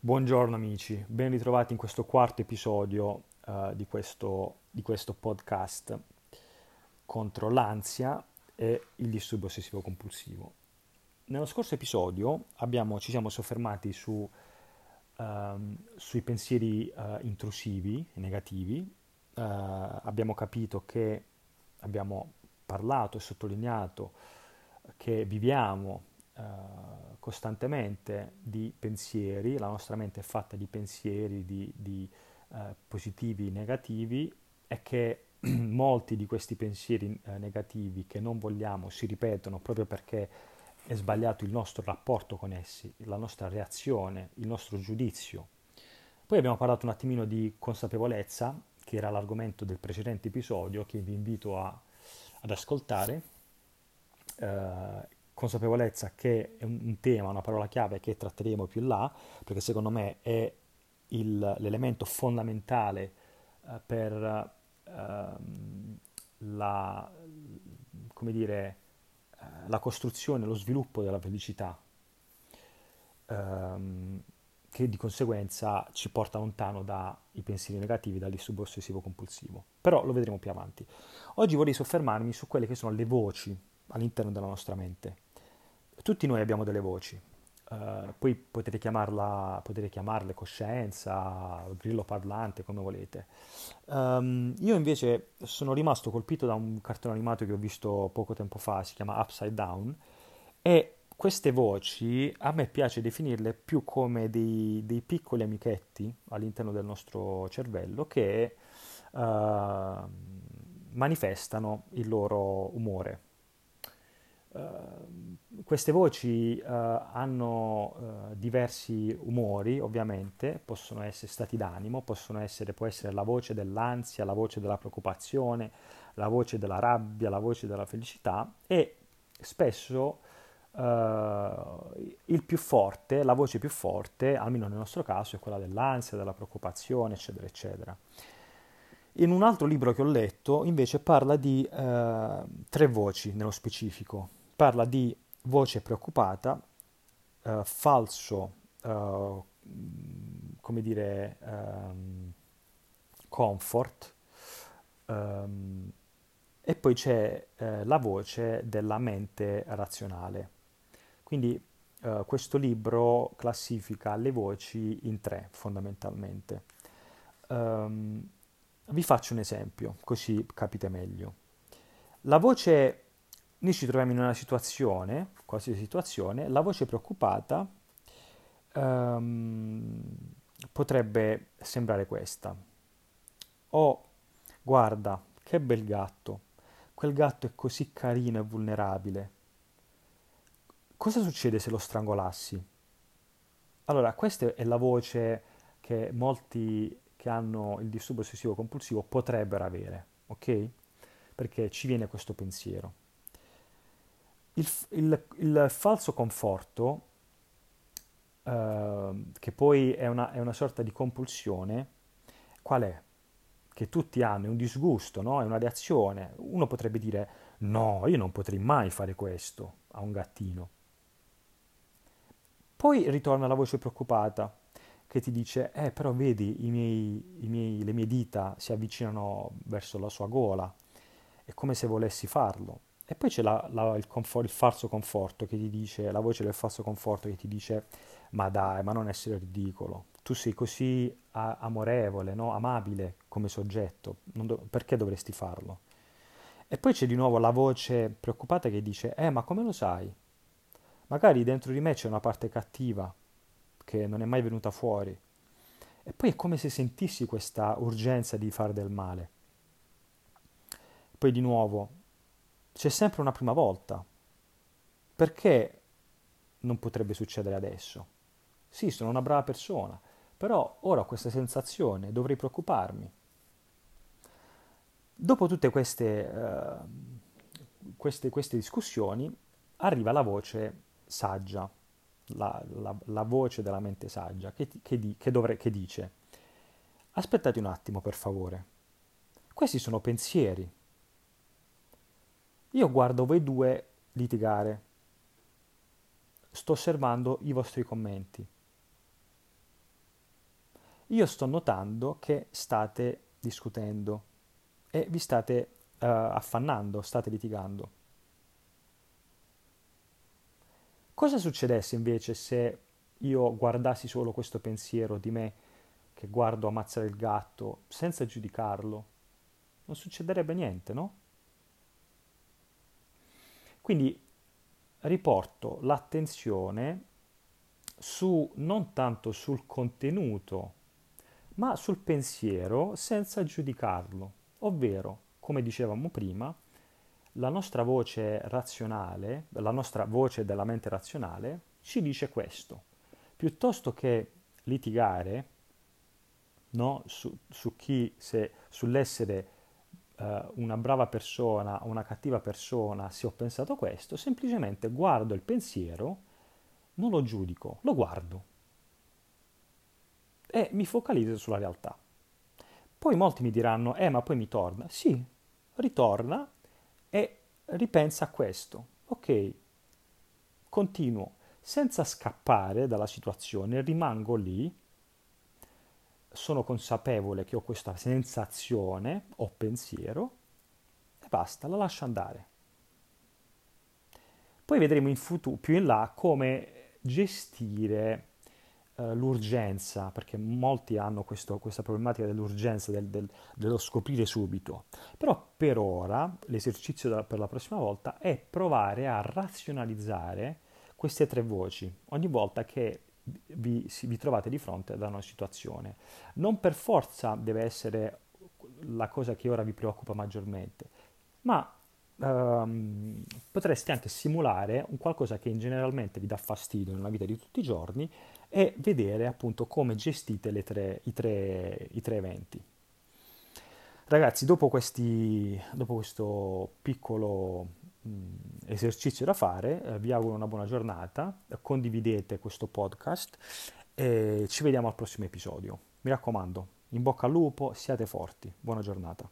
Buongiorno amici, ben ritrovati in questo quarto episodio uh, di, questo, di, questo, podcast contro l'ansia e il disturbo ossessivo compulsivo. Nello scorso episodio abbiamo, ci siamo soffermati su, um, sui pensieri uh, intrusivi e negativi, uh, abbiamo capito che abbiamo parlato e sottolineato che viviamo uh, costantemente di pensieri, la nostra mente è fatta di pensieri, di, di uh, positivi e negativi e che molti di questi pensieri uh, negativi che non vogliamo si ripetono proprio perché è sbagliato il nostro rapporto con essi, la nostra reazione, il nostro giudizio. Poi abbiamo parlato un attimino di consapevolezza, che era l'argomento del precedente episodio, che vi invito a, ad ascoltare. Uh, consapevolezza che è un, tema, una parola chiave che tratteremo più là, perché secondo me è il, l'elemento fondamentale uh, per uh, la, come dire, uh, la costruzione, lo sviluppo della felicità, um, che di conseguenza ci porta lontano dai pensieri negativi, dal disturbo ossessivo compulsivo. Però lo vedremo più avanti. Oggi vorrei soffermarmi su quelle che sono le voci all'interno della nostra mente tutti noi abbiamo delle voci, uh, poi potete, chiamarla, potete chiamarle coscienza, grillo parlante, come volete. Um, io invece sono rimasto colpito da un cartone animato che ho visto poco tempo fa, si chiama Upside Down, e queste voci a me piace definirle più come dei, dei piccoli amichetti all'interno del nostro cervello che uh, manifestano il loro umore Ehm, queste voci uh, hanno uh, diversi umori, ovviamente, possono essere stati d'animo, possono essere, può essere la voce dell'ansia, la voce della preoccupazione, la voce della rabbia, la voce della felicità e spesso uh, il più forte, la voce più forte, almeno nel nostro caso, è quella dell'ansia, della preoccupazione, eccetera, eccetera. In un altro libro che ho letto invece parla di tre voci nello specifico, parla di voce preoccupata, uh, falso, uh, come dire, um, comfort, um, e poi c'è uh, la voce della mente razionale. Quindi questo libro classifica le voci in tre fondamentalmente. Um, vi faccio un esempio, così capite meglio. La voce noi ci troviamo in una situazione, qualsiasi situazione, la voce preoccupata um, potrebbe sembrare questa. Oh, guarda, che bel gatto, quel gatto è così carino e vulnerabile. Cosa succede se lo strangolassi? Allora, questa è la voce che molti che hanno il disturbo ossessivo compulsivo potrebbero avere, ok? Perché ci viene questo pensiero. Il, il, il falso conforto, eh, che poi è una, è una, sorta di compulsione, qual è? Che tutti hanno, è un disgusto, no? è una reazione. Uno potrebbe dire no, io non potrei mai fare questo a un gattino. Poi ritorna la voce preoccupata che ti dice, eh però vedi i miei, i miei, le mie dita si avvicinano verso la sua gola, è come se volessi farlo. E poi c'è la, la, il, confort, il, falso conforto che ti dice, la voce del falso conforto che ti dice, ma dai, ma non essere ridicolo, tu sei così a, amorevole, no? amabile come soggetto, do, perché dovresti farlo? E poi c'è di nuovo la voce preoccupata che dice, eh, ma come lo sai? Magari dentro di me c'è una parte cattiva che non è mai venuta fuori. E poi è come se sentissi questa urgenza di fare del male. Poi di nuovo c'è sempre una prima volta. Perché non potrebbe succedere adesso? Sì, sono una brava persona, però ora ho questa sensazione, dovrei preoccuparmi. Dopo tutte queste, uh, queste, queste discussioni arriva la voce saggia, la, la, la voce della mente saggia, che, che, di, che, dovre, che dice, aspettate un attimo per favore, questi sono pensieri, io guardo voi due litigare. Sto osservando i vostri commenti. io sto notando che state discutendo e vi state uh, affannando, state litigando. Cosa succedesse invece se io guardassi solo questo pensiero di me che guardo ammazzare il gatto senza giudicarlo? Non succederebbe niente, no? Quindi riporto l'attenzione su non tanto sul contenuto, ma sul pensiero senza giudicarlo, ovvero, come dicevamo prima, la nostra voce razionale, la nostra voce della mente razionale ci dice questo. Piuttosto che litigare no, su, su chi, se, sull'essere uh, una brava persona o una cattiva persona, se ho pensato questo, semplicemente guardo il pensiero, non lo giudico, lo guardo e mi focalizzo sulla realtà. Poi molti mi diranno, eh ma poi mi torna. Sì, ritorna e ripensa a questo. Ok, continuo senza scappare dalla situazione, rimango lì, sono consapevole che ho questa sensazione o pensiero e basta, la lascio andare. Poi vedremo in futuro, più in là, come gestire uh, l'urgenza, perché molti hanno questo, questa problematica dell'urgenza, del, del, dello scoprire subito. Però per ora l'esercizio da, per la prossima volta è provare a razionalizzare queste tre voci ogni volta che vi, vi trovate di fronte ad una situazione. Non per forza deve essere la cosa che ora vi preoccupa maggiormente, ma Um, potreste anche simulare un qualcosa che generalmente vi dà fastidio nella vita di tutti i giorni e vedere appunto come gestite tre, i, tre, i, tre, eventi. Ragazzi, dopo, questi, dopo questo piccolo mh, esercizio da fare, eh, vi auguro una buona giornata, condividete questo podcast e ci vediamo al prossimo episodio. Mi raccomando, in bocca al lupo, siate forti, buona giornata.